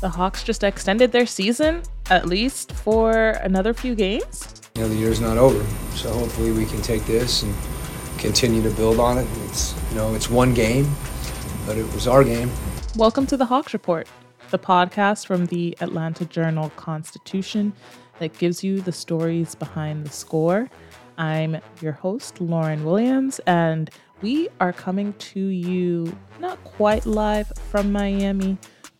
the Hawks just extended their season, at least for another few games. You know, the year's not over, so hopefully we can take this and continue to build on it. It's you know, it's one game, but it was our game. Welcome to the Hawks Report, the podcast from the Atlanta Journal Constitution that gives you the stories behind the score. I'm your host, Lauren Williams, and we are coming to you not quite live from Miami,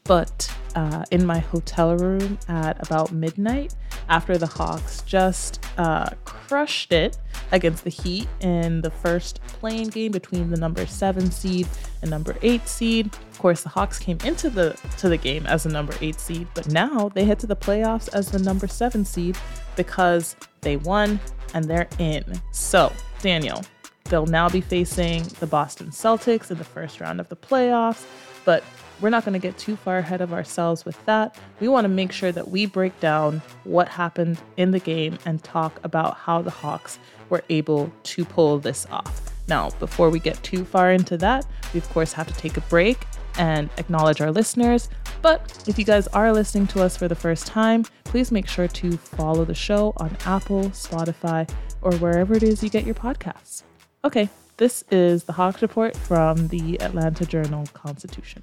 but uh, in my hotel room at about midnight after the Hawks just uh, crushed it against the Heat in the first play-in game between the number seven seed and number eight seed. Of course, the Hawks came into the to the game as a number eight seed, but now they head to the playoffs as the number seven seed because they won and they're in. So, Daniel, they'll now be facing the Boston Celtics in the first round of the playoffs, but we're not going to get too far ahead of ourselves with that. We want to make sure that we break down what happened in the game and talk about how the Hawks were able to pull this off. Now, before we get too far into that, we of course have to take a break and acknowledge our listeners. But if you guys are listening to us for the first time, please make sure to follow the show on Apple, Spotify, or wherever it is you get your podcasts. Okay, this is the Hawks Report from the Atlanta Journal Constitution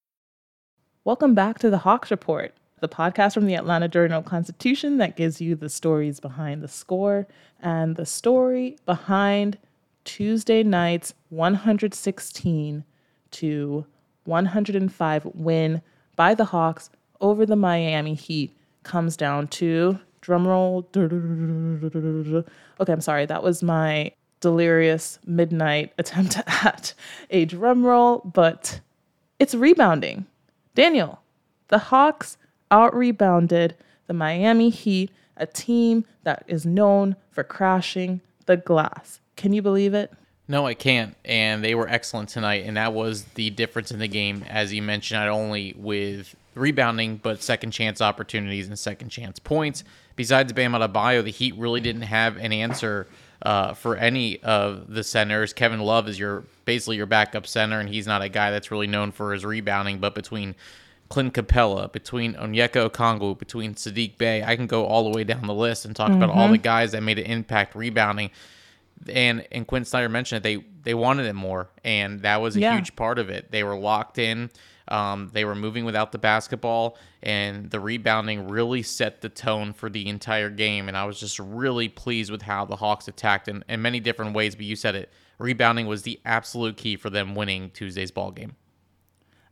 Welcome back to the Hawks Report, the podcast from the Atlanta Journal Constitution that gives you the stories behind the score and the story behind Tuesday night's 116 to 105 win by the Hawks over the Miami Heat comes down to drumroll. Okay, I'm sorry. That was my delirious midnight attempt at a drum roll, but it's rebounding. Daniel, the Hawks out rebounded the Miami Heat, a team that is known for crashing the glass. Can you believe it? No, I can't. And they were excellent tonight. And that was the difference in the game, as you mentioned, not only with rebounding, but second chance opportunities and second chance points. Besides Bam Adebayo, the Heat really didn't have an answer uh, for any of the centers. Kevin Love is your basically your backup center, and he's not a guy that's really known for his rebounding. But between Clint Capela, between Onyeka Okongwu, between Saddiq Bey, I can go all the way down the list and talk mm-hmm. about all the guys that made an impact rebounding. And and Quin Snyder mentioned it, they they wanted it more, and that was a yeah. huge part of it. They were locked in. Um, they were moving without the basketball, and the rebounding really set the tone for the entire game. And I was just really pleased with how the Hawks attacked in, in many different ways. But you said it, rebounding was the absolute key for them winning Tuesday's ball game.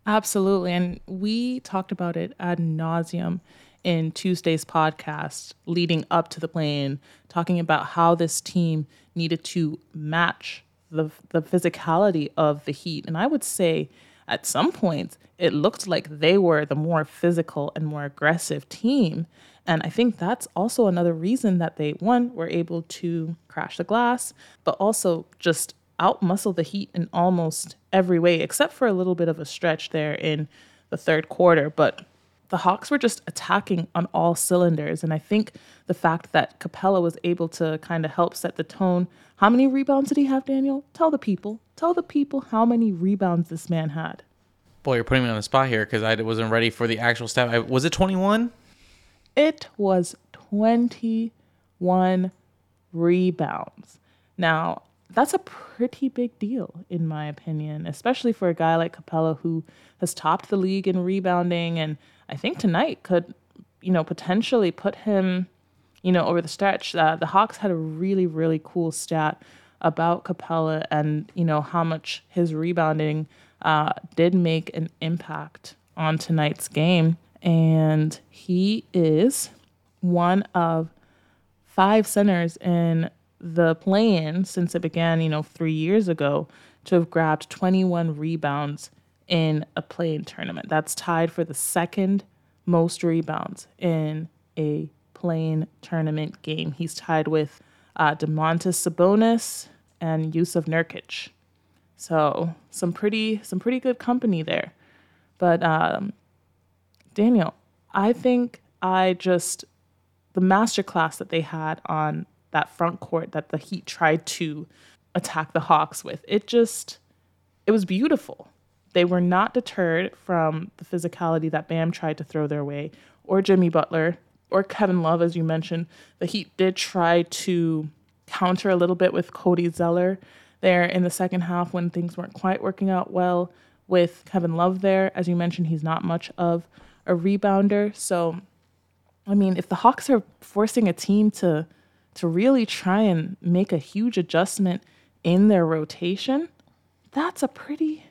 Absolutely, and we talked about it ad nauseum in Tuesday's podcast leading up to the play-in, talking about how this team needed to match the the physicality of the Heat, and I would say at some points, it looked like they were the more physical and more aggressive team. And I think that's also another reason that they, one, were able to crash the glass, but also just outmuscle the Heat in almost every way, except for a little bit of a stretch there in the third quarter. But the Hawks were just attacking on all cylinders. And I think the fact that Capela was able to kind of help set the tone. How many rebounds did he have, Daniel? Tell the people. Tell the people how many rebounds this man had. Boy, you're putting me on the spot here because I wasn't ready for the actual stat. I, was it 21? It was 21 rebounds. Now, that's a pretty big deal, in my opinion, especially for a guy like Capela who has topped the league in rebounding. And I think tonight could, you know, potentially put him, you know, over the stretch. Uh, the Hawks had a really, really cool stat about Capela and, you know, how much his rebounding uh, did make an impact on tonight's game. And he is one of five centers in the play-in since it began, you know, three years ago to have grabbed 21 rebounds in a play-in tournament. That's tied for the second most rebounds in a play-in tournament game. He's tied with uh, Domantas Sabonis and Jusuf Nurkic. So some pretty some pretty good company there. But um, Daniel, I think I just the masterclass that they had on that front court that the Heat tried to attack the Hawks with. It just, it was beautiful. They were not deterred from the physicality that Bam tried to throw their way, or Jimmy Butler, or Kevin Love, as you mentioned. The Heat did try to counter a little bit with Cody Zeller there in the second half when things weren't quite working out well with Kevin Love there. As you mentioned, he's not much of a rebounder. So, I mean, if the Hawks are forcing a team to to really try and make a huge adjustment in their rotation, that's a pretty,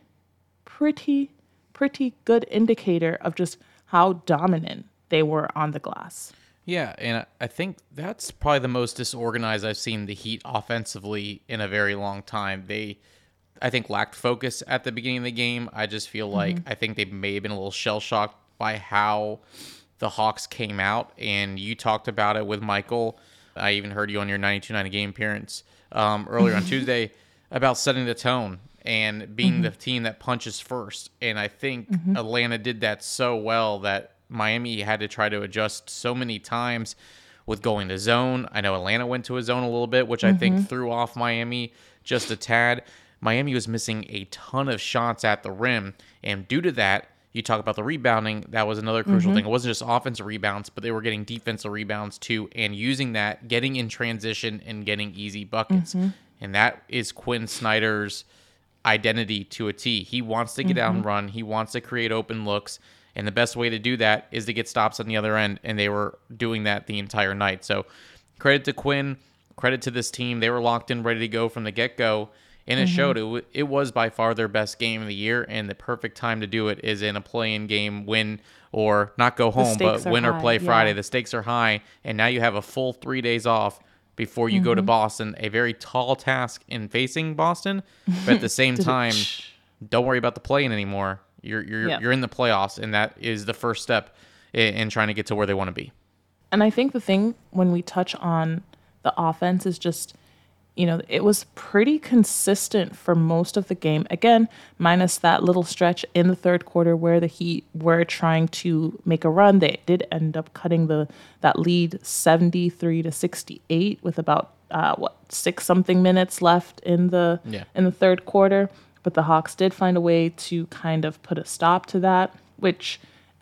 pretty, pretty good indicator of just how dominant they were on the glass. Yeah, and I think that's probably the most disorganized I've seen the Heat offensively in a very long time. They, I think, lacked focus at the beginning of the game. I just feel like mm-hmm. I think they may have been a little shell shocked by how the Hawks came out. And you talked about it with Michael I even heard you on your 92.9 game appearance um, earlier on Tuesday about setting the tone and being mm-hmm. the team that punches first. And I think mm-hmm. Atlanta did that so well that Miami had to try to adjust so many times with going to zone. I know Atlanta went to a zone a little bit, which mm-hmm. I think mm-hmm. threw off Miami just a tad. Miami was missing a ton of shots at the rim. And due to that, you talk about the rebounding. That was another crucial mm-hmm. thing. It wasn't just offensive rebounds, but they were getting defensive rebounds too, and using that, getting in transition and getting easy buckets. Mm-hmm. And that is Quin Snyder's identity to a T. He wants to get mm-hmm. out and run. He wants to create open looks. And the best way to do that is to get stops on the other end. And they were doing that the entire night. So credit to Quin, credit to this team. They were locked in, ready to go from the get go and it mm-hmm. showed it, it was by far their best game of the year and the perfect time to do it is in a play-in game win or not go home but win high. or play friday yeah. the stakes are high and now you have a full three days off before you mm-hmm. go to mm-hmm. boston a very tall task in facing boston but at the same time don't worry about the play-in anymore you're you're, you're in the playoffs and that is the first step in, in trying to get to where they want to be and i think the thing when we touch on the offense is just you know, it was pretty consistent for most of the game. Again, minus that little stretch in the third quarter where the Heat were trying to make a run. They did end up cutting the that lead 73 to 68 with about uh, what six something minutes left in the yeah. in the third quarter. But the Hawks did find a way to kind of put a stop to that, which,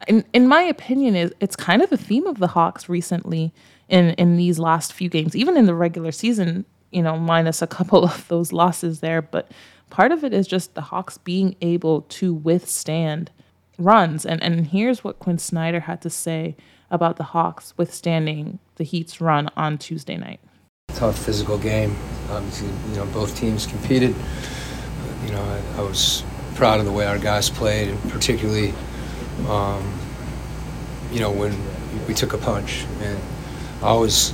in in my opinion, is it's kind of the theme of the Hawks recently in in these last few games, even in the regular season you know, minus a couple of those losses there. But part of it is just the Hawks being able to withstand runs. And, and here's what Quin Snyder had to say about the Hawks withstanding the Heat's run on Tuesday night. Tough physical game. Obviously, you know, both teams competed. You know, I, I was proud of the way our guys played, and particularly, um, you know, when we took a punch. And I always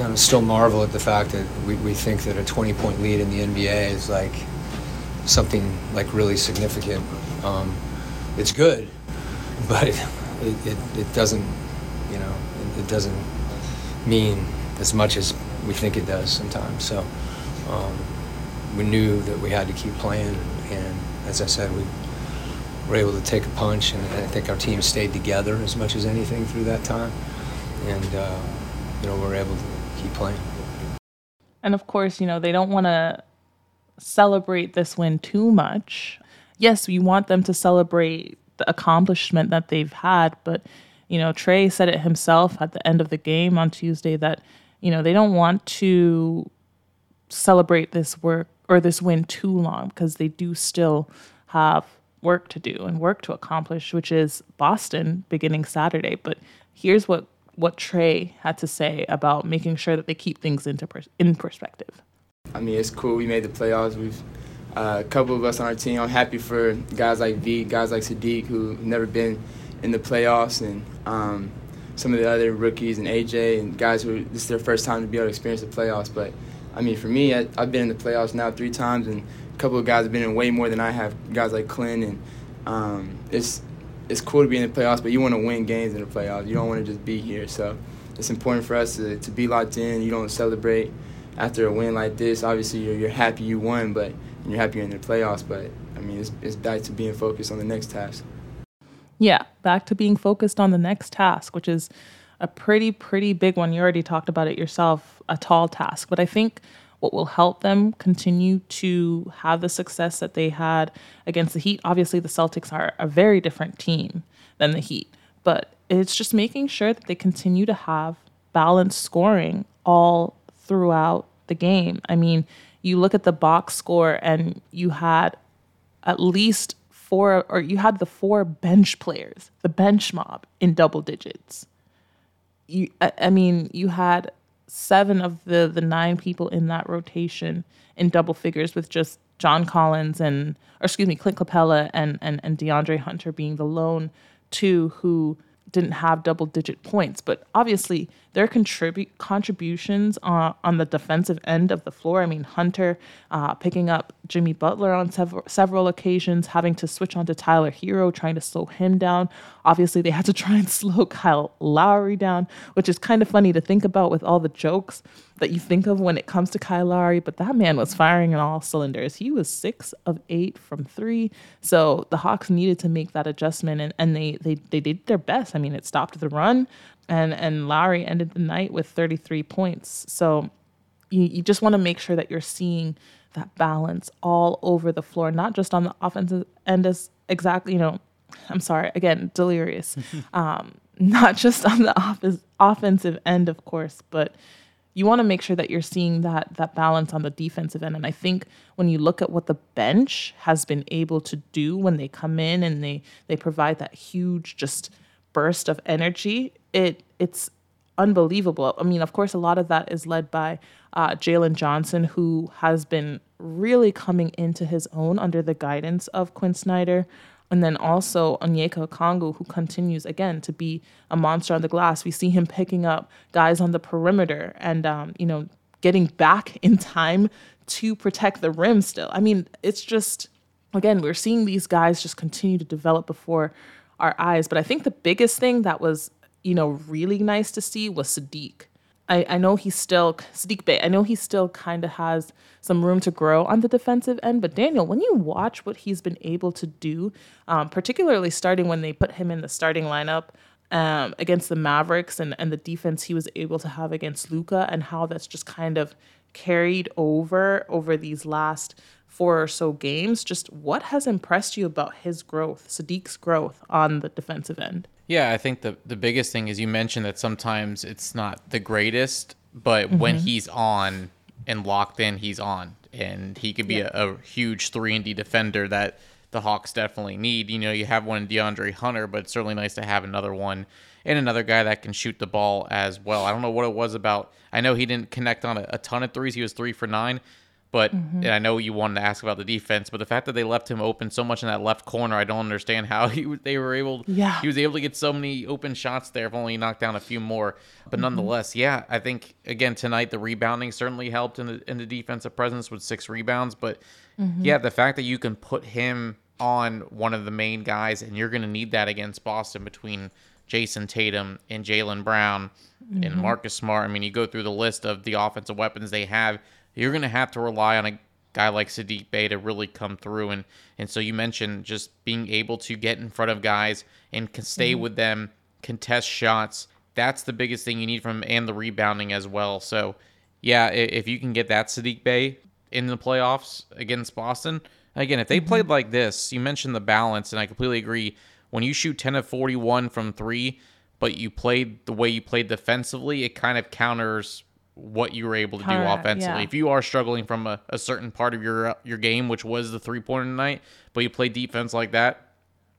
I still marvel at the fact that we, we think that a 20 point lead in the NBA is like something like really significant. Um, it's good, but it, it, it, doesn't, you know, it, it, doesn't mean as much as we think it does sometimes. So um, we knew that we had to keep playing, and as I said, we were able to take a punch, and I think our team stayed together as much as anything through that time, and uh, you know, we we're able to keep playing. And of course, you know, they don't want to celebrate this win too much. Yes, we want them to celebrate the accomplishment that they've had, but you know, Trae said it himself at the end of the game on Tuesday that, you know, they don't want to celebrate this work or this win too long because they do still have work to do and work to accomplish, which is Boston beginning Saturday. But here's what what Trae had to say about making sure that they keep things into in perspective. I mean, it's cool. We made the playoffs. We've uh, a couple of us on our team. I'm happy for guys like V, guys like Saddiq, who've never been in the playoffs, and um, some of the other rookies and AJ and guys who this is their first time to be able to experience the playoffs. But I mean, for me, I, have been in the playoffs now three times, and a couple of guys have been in way more than I have. Guys like Clint, and um, it's it's cool to be in the playoffs, but you want to win games in the playoffs. You don't want to just be here. So it's important for us to, to be locked in. You don't celebrate after a win like this. Obviously, you're, you're happy you won, but you're happy you're in the playoffs. But I mean, it's, it's back to being focused on the next task. Yeah, back to being focused on the next task, which is a pretty, pretty big one. You already talked about it yourself, a tall task. But I think what will help them continue to have the success that they had against the Heat. Obviously, the Celtics are a very different team than the Heat, but it's just making sure that they continue to have balanced scoring all throughout the game. I mean, you look at the box score and you had at least four, or you had the four bench players, the bench mob in double digits. You, I, mean, you had seven of the the nine people in that rotation in double figures with just John Collins and or excuse me Clint Capela and and and DeAndre Hunter being the lone two who didn't have double digit points, but obviously their contribute contributions on, on the defensive end of the floor. I mean, Hunter uh, picking up Jimmy Butler on several several occasions, having to switch on to Tyler Herro, trying to slow him down. Obviously, they had to try and slow Kyle Lowry down, which is kind of funny to think about with all the jokes that you think of when it comes to Kyle Lowry. But that man was firing on all cylinders. He was six of eight from three, so the Hawks needed to make that adjustment, and, and they they they did their best. I mean, it stopped the run and and Lowry ended the night with 33 points. So you, you just want to make sure that you're seeing that balance all over the floor, not just on the offensive end as exactly, you know, I'm sorry, again, delirious. um, not just on the off- offensive end, of course, but you want to make sure that you're seeing that that balance on the defensive end. And I think when you look at what the bench has been able to do when they come in and they they provide that huge just burst of energy, it it's unbelievable. I mean, of course, a lot of that is led by uh, Jalen Johnson, who has been really coming into his own under the guidance of Quin Snyder. And then also Onyeka Okongwu, who continues again to be a monster on the glass. We see him picking up guys on the perimeter and, um, you know, getting back in time to protect the rim still. I mean, it's just, again, we're seeing these guys just continue to develop before our eyes. But I think the biggest thing that was, you know, really nice to see was Saddiq. I, I know he's still Saddiq Bey. I know he still kind of has some room to grow on the defensive end. But Daniel, when you watch what he's been able to do, um, particularly starting when they put him in the starting lineup um, against the Mavericks and, and the defense he was able to have against Luka, and how that's just kind of carried over over these last four or so games. Just what has impressed you about his growth, Saddiq's growth on the defensive end? Yeah, I think the the biggest thing is you mentioned that sometimes it's not the greatest, but mm-hmm. when he's on and locked in, he's on, and he could be yeah. a, a, huge three and D defender that the Hawks definitely need. You know, you have one in DeAndre Hunter, but it's certainly nice to have another one and another guy that can shoot the ball as well. I don't know what it was about. I know he didn't connect on a, a ton of threes. He was three for nine, but mm-hmm. and I know you wanted to ask about the defense, but the fact that they left him open so much in that left corner, I don't understand how he they were able. Yeah, he was able to get so many open shots there. If only he knocked down a few more, but mm-hmm. nonetheless, yeah, I think again tonight the rebounding certainly helped in the in the defensive presence with six rebounds. But mm-hmm. yeah, the fact that you can put him on one of the main guys, and you're going to need that against Boston between Jayson Tatum and Jaylen Brown and mm-hmm. Marcus Smart. I mean, you go through the list of the offensive weapons they have you're going to have to rely on a guy like Saddiq Bey to really come through. And, and so you mentioned just being able to get in front of guys and can stay mm-hmm. with them, contest shots. That's the biggest thing you need from him and the rebounding as well. So, yeah, if you can get that Saddiq Bey in the playoffs against Boston, again, if they mm-hmm. played like this, you mentioned the balance, and I completely agree. When you shoot 10 of 41 from three, but you played the way you played defensively, it kind of counters what you were able to do Correct, offensively. yeah. If you are struggling from a, a certain part of your uh, your game, which was the three pointer tonight, but you play defense like that,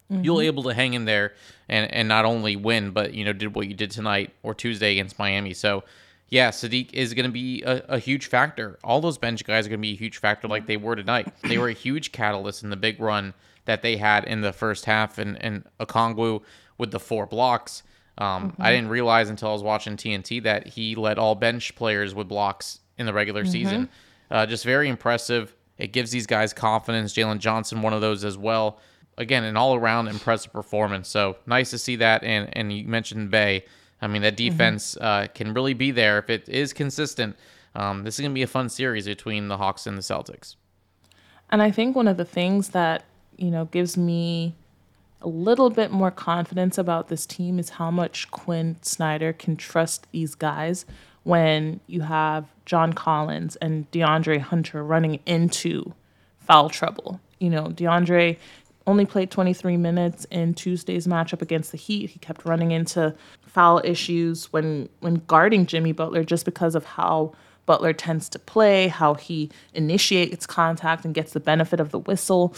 you'll mm-hmm. able to hang in there and and not only win, but you know did what you did tonight or Tuesday against Miami. So. Yeah, Saddiq is going to be a, a huge factor. All those bench guys are going to be a huge factor, like they were tonight. They were a huge catalyst in the big run that they had in the first half, and and Okongwu with the four blocks. Um, I didn't realize until I was watching TNT that he led all bench players with blocks in the regular season. Uh, just very impressive. It gives these guys confidence. Jalen Johnson, one of those as well. Again, an all around impressive performance. So nice to see that. And and you mentioned Bey. I mean, that defense uh, can really be there if it is consistent. Um, this is going to be a fun series between the Hawks and the Celtics. And I think one of the things that, you know, gives me a little bit more confidence about this team is how much Quin Snyder can trust these guys when you have John Collins and DeAndre Hunter running into foul trouble. You know, DeAndre only played 23 minutes in Tuesday's matchup against the Heat. He kept running into foul issues when when guarding Jimmy Butler just because of how Butler tends to play, how he initiates contact and gets the benefit of the whistle.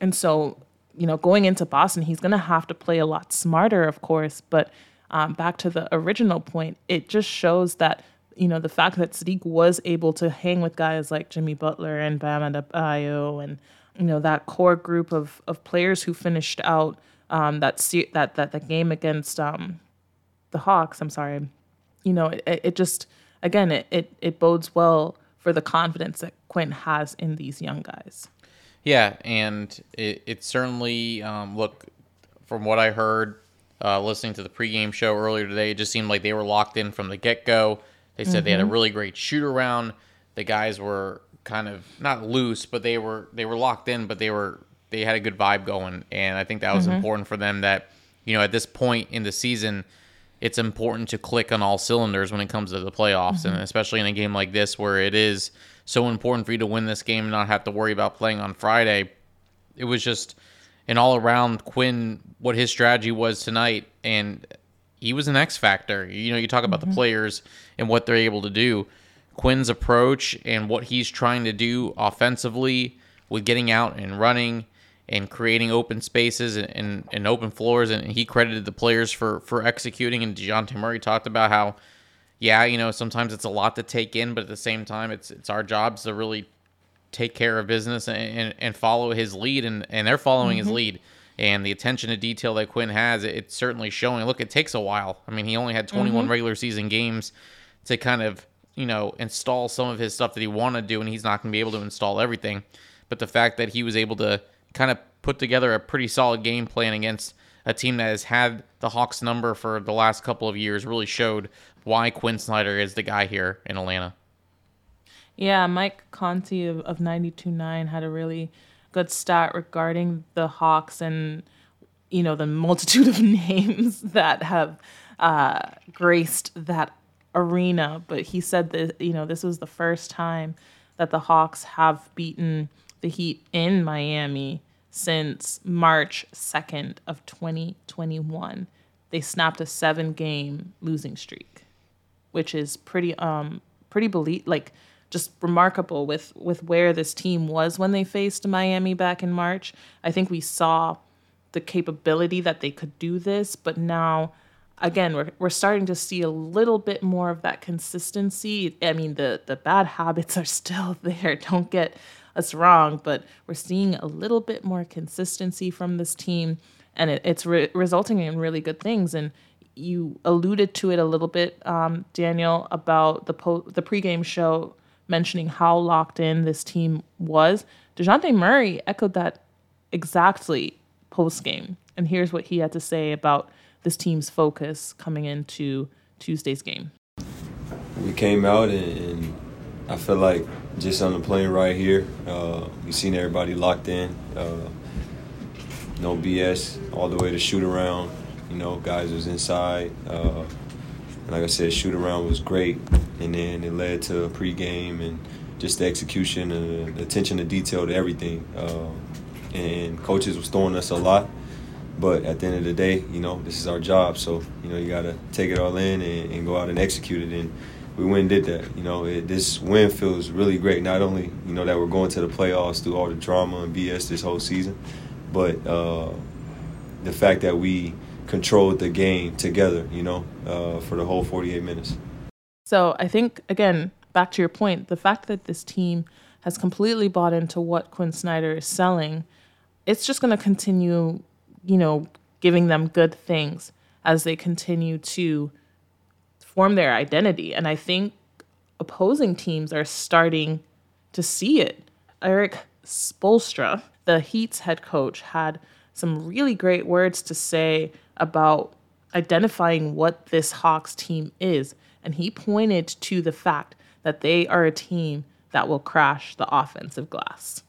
And so, you know, going into Boston, he's going to have to play a lot smarter, of course. But um, back to the original point, it just shows that, you know, the fact that Saddiq was able to hang with guys like Jimmy Butler and Bam Adebayo and, you know, that core group of, of players who finished out um, that, that, that, that game against um, the Hawks, I'm sorry, you know, it, it just, again, it, it, it bodes well for the confidence that Quin has in these young guys. Yeah, and it, it certainly um, look from what I heard uh, listening to the pregame show earlier today. It just seemed like they were locked in from the get go. They said they had a really great shoot around. The guys were kind of not loose, but they were they were locked in, but they were they had a good vibe going, and I think that was important for them. That you know at this point in the season, it's important to click on all cylinders when it comes to the playoffs, and especially in a game like this where it is so important for you to win this game and not have to worry about playing on Friday. It was just an all around Quin what his strategy was tonight, and he was an X factor. You know, you talk about the mm-hmm. players and what they're able to do. Quin's approach and what he's trying to do offensively with getting out and running and creating open spaces and, and, and open floors. And he credited the players for, for executing. And DeJounte Murray talked about how, yeah, you know, sometimes it's a lot to take in, but at the same time, it's it's our jobs to really take care of business and, and, and follow his lead. And, and they're following his mm-hmm. lead. And the attention to detail that Quin has, it, it's certainly showing. Look, it takes a while. I mean, he only had 21 mm-hmm. regular season games to kind of, you know, install some of his stuff that he wanted to do, and he's not going to be able to install everything. But the fact that he was able to kind of put together a pretty solid game plan against a team that has had the Hawks number for the last couple of years really showed why Quin Snyder is the guy here in Atlanta. Yeah, Mike Conti of, of 92.9 had a really good stat regarding the Hawks and, you know, the multitude of names that have uh, graced that arena. But he said that, you know, this was the first time that the Hawks have beaten the Heat in Miami since March 2nd of 2021. They snapped a seven game losing streak which is pretty um pretty like just remarkable with with where this team was when they faced Miami back in March. I think we saw the capability that they could do this, but now again we're we're starting to see a little bit more of that consistency. I mean the the bad habits are still there. Don't get us wrong, but we're seeing a little bit more consistency from this team and it, it's re- resulting in really good things and you alluded to it a little bit, um, Daniel, about the po- the pregame show mentioning how locked in this team was. Dejounte Murray echoed that exactly post game, and here's what he had to say about this team's focus coming into Tuesday's game. we came out and, and I feel like just on the plane right here, uh, we seen everybody locked in. Uh, no BS, all the way to shoot around. You know, guys was inside. Uh, and like I said, shoot around was great, and then it led to a pregame and just the execution and the attention to detail to everything. Uh, and coaches was throwing us a lot, but at the end of the day, you know, this is our job. So you know, you got to take it all in and, and go out and execute it. And we went and did that. You know, it, this win feels really great. Not only you know that we're going to the playoffs through all the drama and BS this whole season, but uh, the fact that we controlled the game together. You know, uh, for the whole 48 minutes. So I think again, back to your point, the fact that this team has completely bought into what Quin Snyder is selling, it's just going to continue, you know, giving them good things as they continue to form their identity. And I think opposing teams are starting to see it. Erik Spoelstra, the Heat's head coach, had some really great words to say about identifying what this Hawks team is. And he pointed to the fact that they are a team that will crash the offensive glass.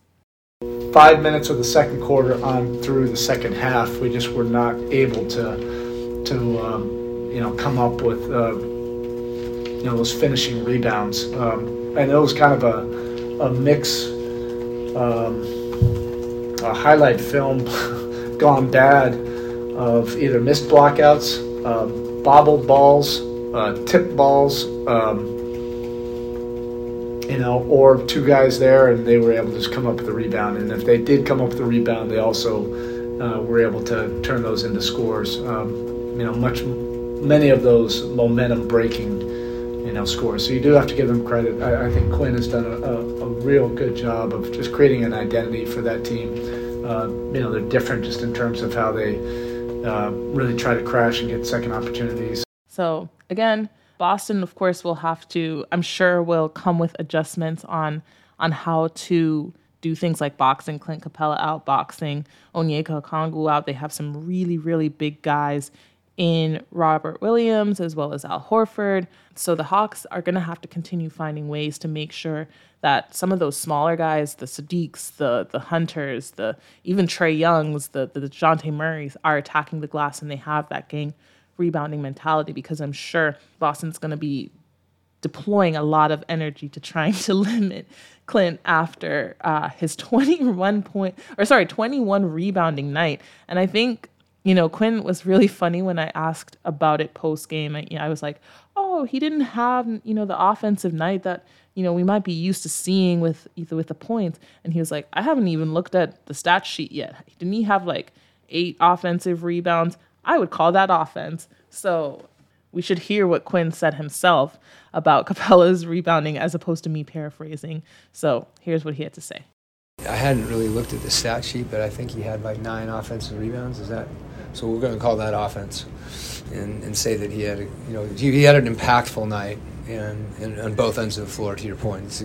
Five minutes of the second quarter on through the second half, we just were not able to to um, you know come up with uh, you know those finishing rebounds. Um, and it was kind of a a mix, um, a highlight film gone bad of either missed blockouts, um, bobbled balls, uh, tip balls. Um, you know, or two guys there, and they were able to just come up with a rebound. And if they did come up with a rebound, they also uh, were able to turn those into scores. Um, you know, much many of those momentum breaking, you know, scores. So you do have to give them credit. I, I think Quin has done a, a, a, real good job of just creating an identity for that team. Uh, you know, they're different just in terms of how they uh, really try to crash and get second opportunities. So again Boston, of course, will have to, I'm sure, will come with adjustments on on how to do things like boxing Clint Capela out, boxing Onyeka Okongwu out. They have some really, really big guys in Robert Williams as well as Al Horford. So the Hawks are going to have to continue finding ways to make sure that some of those smaller guys, the Saddiqs, the the Hunters, the even Trae Youngs, the the Dejounte Murrays, are attacking the glass and they have that game rebounding mentality because I'm sure Boston's going to be deploying a lot of energy to trying to limit Clint after uh, his 21 point or sorry 21 rebounding night. And I think you know Quin was really funny when I asked about it post game. I, you know, I was like, oh, he didn't have you know the offensive night that you know we might be used to seeing with with the points. And he was like, I haven't even looked at the stat sheet yet. Didn't he have like eight offensive rebounds? I would call that offense. So we should hear what Quin said himself about Capela's rebounding as opposed to me paraphrasing. So here's what he had to say. I hadn't really looked at the stat sheet, but I think he had like nine offensive rebounds. Is that so? We're going to call that offense, and, and say that he had a, you know he, he had an impactful night, and, and on both ends of the floor. To your point, it's,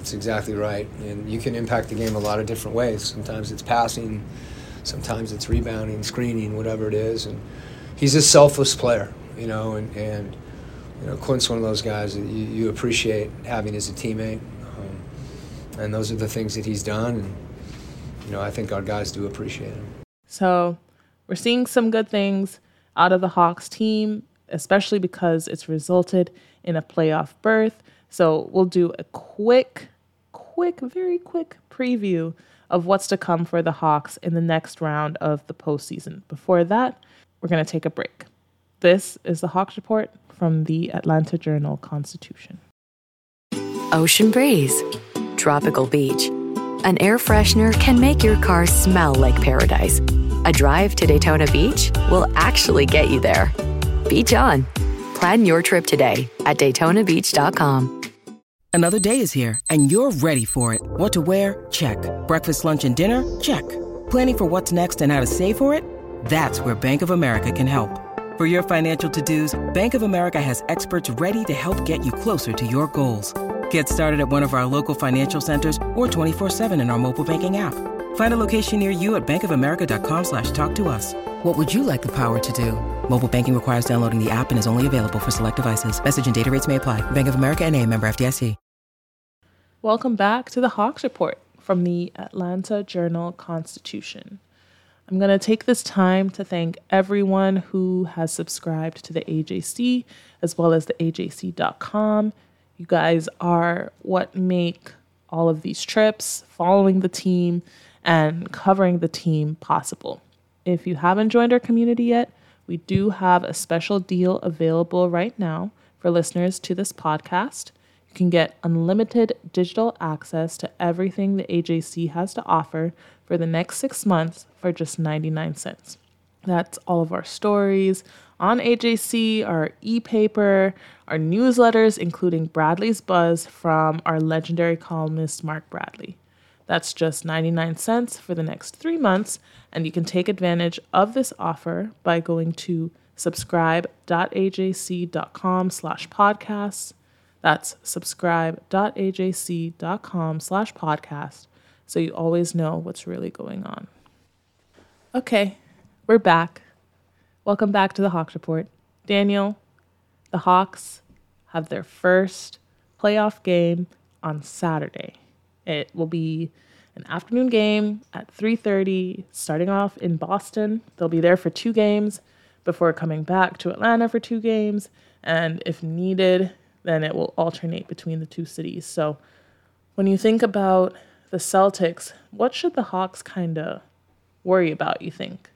it's exactly right, and you can impact the game a lot of different ways. Sometimes it's passing Sometimes it's rebounding, screening, whatever it is. And he's a selfless player, you know, and, and you know, Quin's one of those guys that you, you appreciate having as a teammate. Um, and those are the things that he's done. And, you know, I think our guys do appreciate him. So we're seeing some good things out of the Hawks team, especially because it's resulted in a playoff berth. So we'll do a quick, quick, very quick preview of what's to come for the Hawks in the next round of the postseason. Before that, we're going to take a break. This is the Hawks Report from the Atlanta Journal Constitution. Ocean breeze, tropical beach. An air freshener can make your car smell like paradise. A drive to Daytona Beach will actually get you there. Beach on. Plan your trip today at DaytonaBeach.com. Another day is here, and you're ready for it. What to wear? Check. Breakfast, lunch, and dinner? Check. Planning for what's next and how to save for it? That's where Bank of America can help. For your financial to-dos, Bank of America has experts ready to help get you closer to your goals. Get started at one of our local financial centers or 24-7 in our mobile banking app. Find a location near you at bankofamerica.com slash talk to us. What would you like the power to do? Mobile banking requires downloading the app and is only available for select devices. Message and data rates may apply. Bank of America and a member FDIC. Welcome back to the Hawks Report from the Atlanta Journal Constitution. I'm going to take this time to thank everyone who has subscribed to the AJC as well as the AJC.com. You guys are what make all of these trips, following the team, and covering the team possible. If you haven't joined our community yet, we do have a special deal available right now For listeners to this podcast, you can get unlimited digital access to everything the AJC has to offer for the next six months for just 99 cents. That's all of our stories on AJC, our e paper, our newsletters, including Bradley's Buzz from our legendary columnist Mark Bradley. That's just 99 cents for the next three months, and you can take advantage of this offer by going to subscribe.ajc.com slash podcasts. That's subscribe.ajc.com slash podcast so you always know what's really going on. Okay, we're back. Welcome back to the Hawks Report. Daniel, the Hawks have their first playoff game on Saturday. It will be an afternoon game at 3:30 starting off in Boston. They'll be there for two games before coming back to Atlanta for two games and if needed, then it will alternate between the two cities. So when you think about the Celtics, what should the Hawks kind of worry about, you think?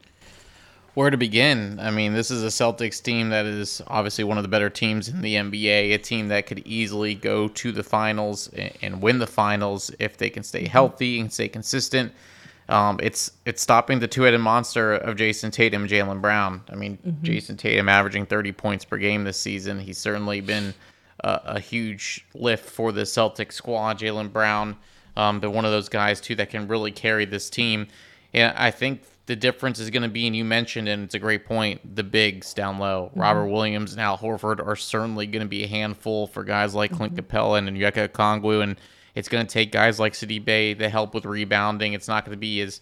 Where to begin? I mean, this is a Celtics team that is obviously one of the better teams in the NBA, a team that could easily go to the finals and win the finals if they can stay healthy and stay consistent. Um, it's it's stopping the two-headed monster of Jayson Tatum and Jaylen Brown. I mean, mm-hmm. Jayson Tatum averaging 30 points per game this season. He's certainly been a, a huge lift for the Celtics squad. Jaylen Brown, um, but one of those guys too that can really carry this team. And I think the difference is going to be, and you mentioned, and it's a great point, the bigs down low. Mm-hmm. Robert Williams and Al Horford are certainly going to be a handful for guys like Clint mm-hmm. Capela and Onyeka Okongwu, and it's going to take guys like Saddiq Bey to help with rebounding. It's not going to be as,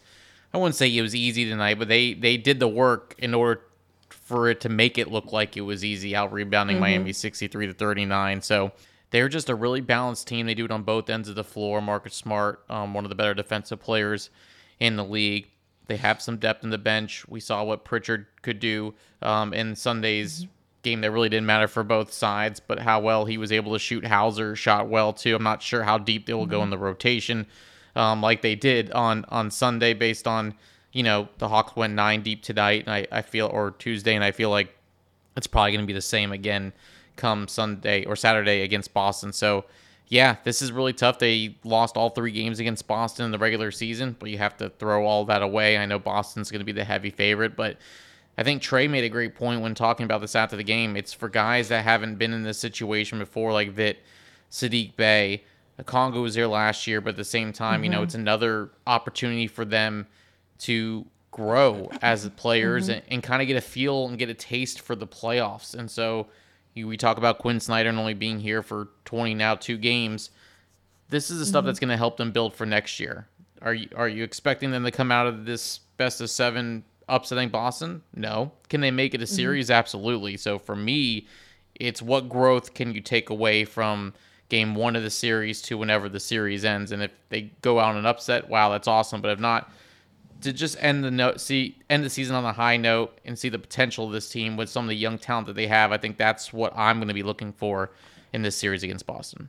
I wouldn't say it was easy tonight, but they they did the work in order for it to make it look like it was easy out rebounding mm-hmm. Miami 63 to 39. So they're just a really balanced team. They do it on both ends of the floor. Marcus Smart, um, one of the better defensive players in the league. They have some depth in the bench. We saw what Pritchard could do um, in Sunday's mm-hmm. game that really didn't matter for both sides, but how well he was able to shoot. Hauser shot well too. I'm not sure how deep they will mm-hmm. go in the rotation, um, like they did on on Sunday, based on you know the Hawks went nine deep tonight, and I, I feel or Tuesday, and I feel like it's probably going to be the same again come Sunday or Saturday against Boston. So yeah, this is really tough. They lost all three games against Boston in the regular season, but you have to throw all that away. I know Boston's going to be the heavy favorite, but I think Trae made a great point when talking about this after the game. It's for guys that haven't been in this situation before, like Vit, Saddiq Bey. Congo was here last year, but at the same time, mm-hmm. you know, mm-hmm. it's another opportunity for them to grow as players mm-hmm. and, and kind of get a feel and get a taste for the playoffs. And so we talk about Quin Snyder and only being here for 20 now two games. This is the stuff mm-hmm. that's going to help them build for next year. Are you are you expecting them to come out of this best of seven upsetting Boston? No. Can they make it a mm-hmm. series? Mm-hmm. Absolutely. So for me, it's what growth can you take away from game one of the series to whenever the series ends. And if they go out on an upset, wow, that's awesome. But if not, to just end the note, see end the season on a high note, and see the potential of this team with some of the young talent that they have. I think that's what I'm going to be looking for in this series against Boston.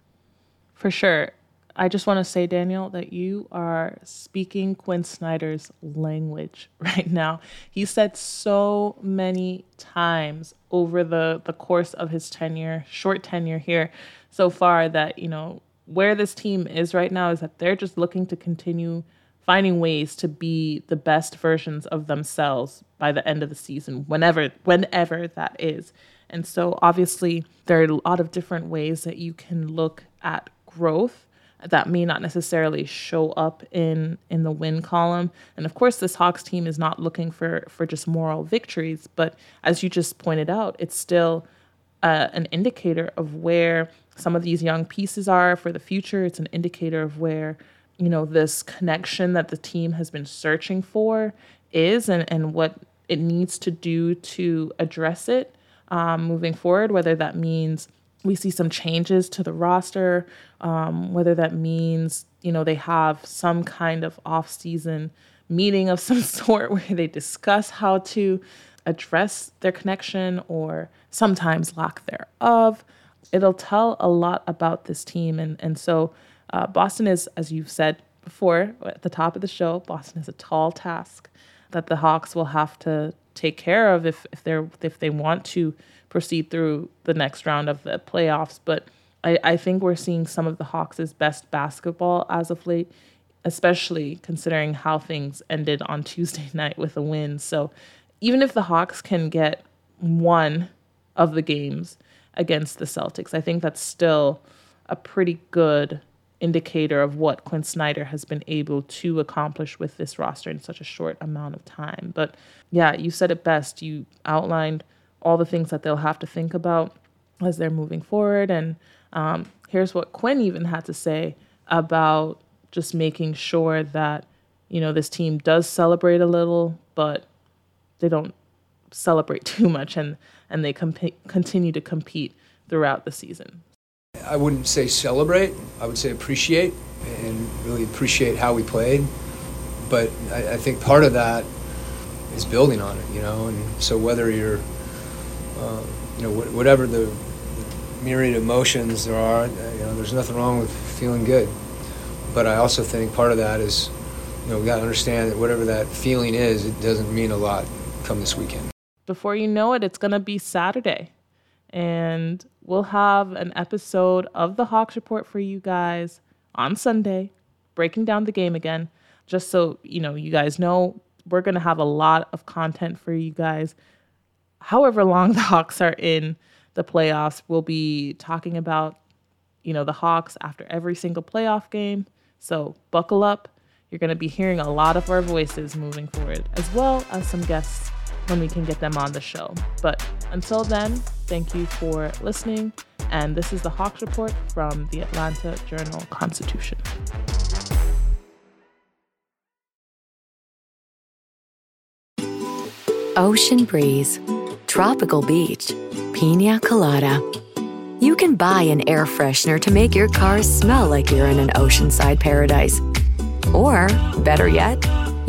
For sure. I just want to say, Daniel, that you are speaking Quin Snyder's language right now. He said so many times over the, the course of his tenure, short tenure here so far, that, you know, where this team is right now is that they're just looking to continue – finding ways to be the best versions of themselves by the end of the season, whenever whenever that is. And so obviously there are a lot of different ways that you can look at growth that may not necessarily show up in in the win column. And of course this Hawks team is not looking for for just moral victories, but as you just pointed out, it's still uh, an indicator of where some of these young pieces are for the future. It's an indicator of where you know this connection that the team has been searching for is and, and what it needs to do to address it um, moving forward whether that means we see some changes to the roster um, whether that means you know they have some kind of off-season meeting of some sort where they discuss how to address their connection or sometimes lack thereof. It'll tell a lot about this team and and so uh, Boston is, as you've said before at the top of the show, Boston is a tall task that the Hawks will have to take care of if if they're if they want to proceed through the next round of the playoffs. But I, I think we're seeing some of the Hawks' best basketball as of late, especially considering how things ended on Tuesday night with a win. So even if the Hawks can get one of the games against the Celtics, I think that's still a pretty good indicator of what Quin Snyder has been able to accomplish with this roster in such a short amount of time. But yeah, you said it best. You outlined all the things that they'll have to think about as they're moving forward. And um, here's what Quinn even had to say about just making sure that, you know, this team does celebrate a little, but they don't celebrate too much and, and they comp- continue to compete throughout the season. I wouldn't say celebrate. I would say appreciate and really appreciate how we played. But I, I think part of that is building on it, you know. And so whether you're, uh, you know, wh- whatever the, the myriad emotions there are, uh, you know, there's nothing wrong with feeling good. But I also think part of that is, you know, we got to understand that whatever that feeling is, it doesn't mean a lot come this weekend. Before you know it, it's going to be Saturday and we'll have an episode of the Hawks Report for you guys on Sunday, breaking down the game again. Just so you know, you guys know we're gonna have a lot of content for you guys. However long the Hawks are in the playoffs, we'll be talking about you know the Hawks after every single playoff game. So buckle up. You're gonna be hearing a lot of our voices moving forward, as well as some guests when we can get them on the show. But until then, thank you for listening. And this is the Hawks Report from the Atlanta Journal Constitution. Ocean breeze, tropical beach, pina colada. You can buy an air freshener to make your car smell like you're in an oceanside paradise. Or, better yet,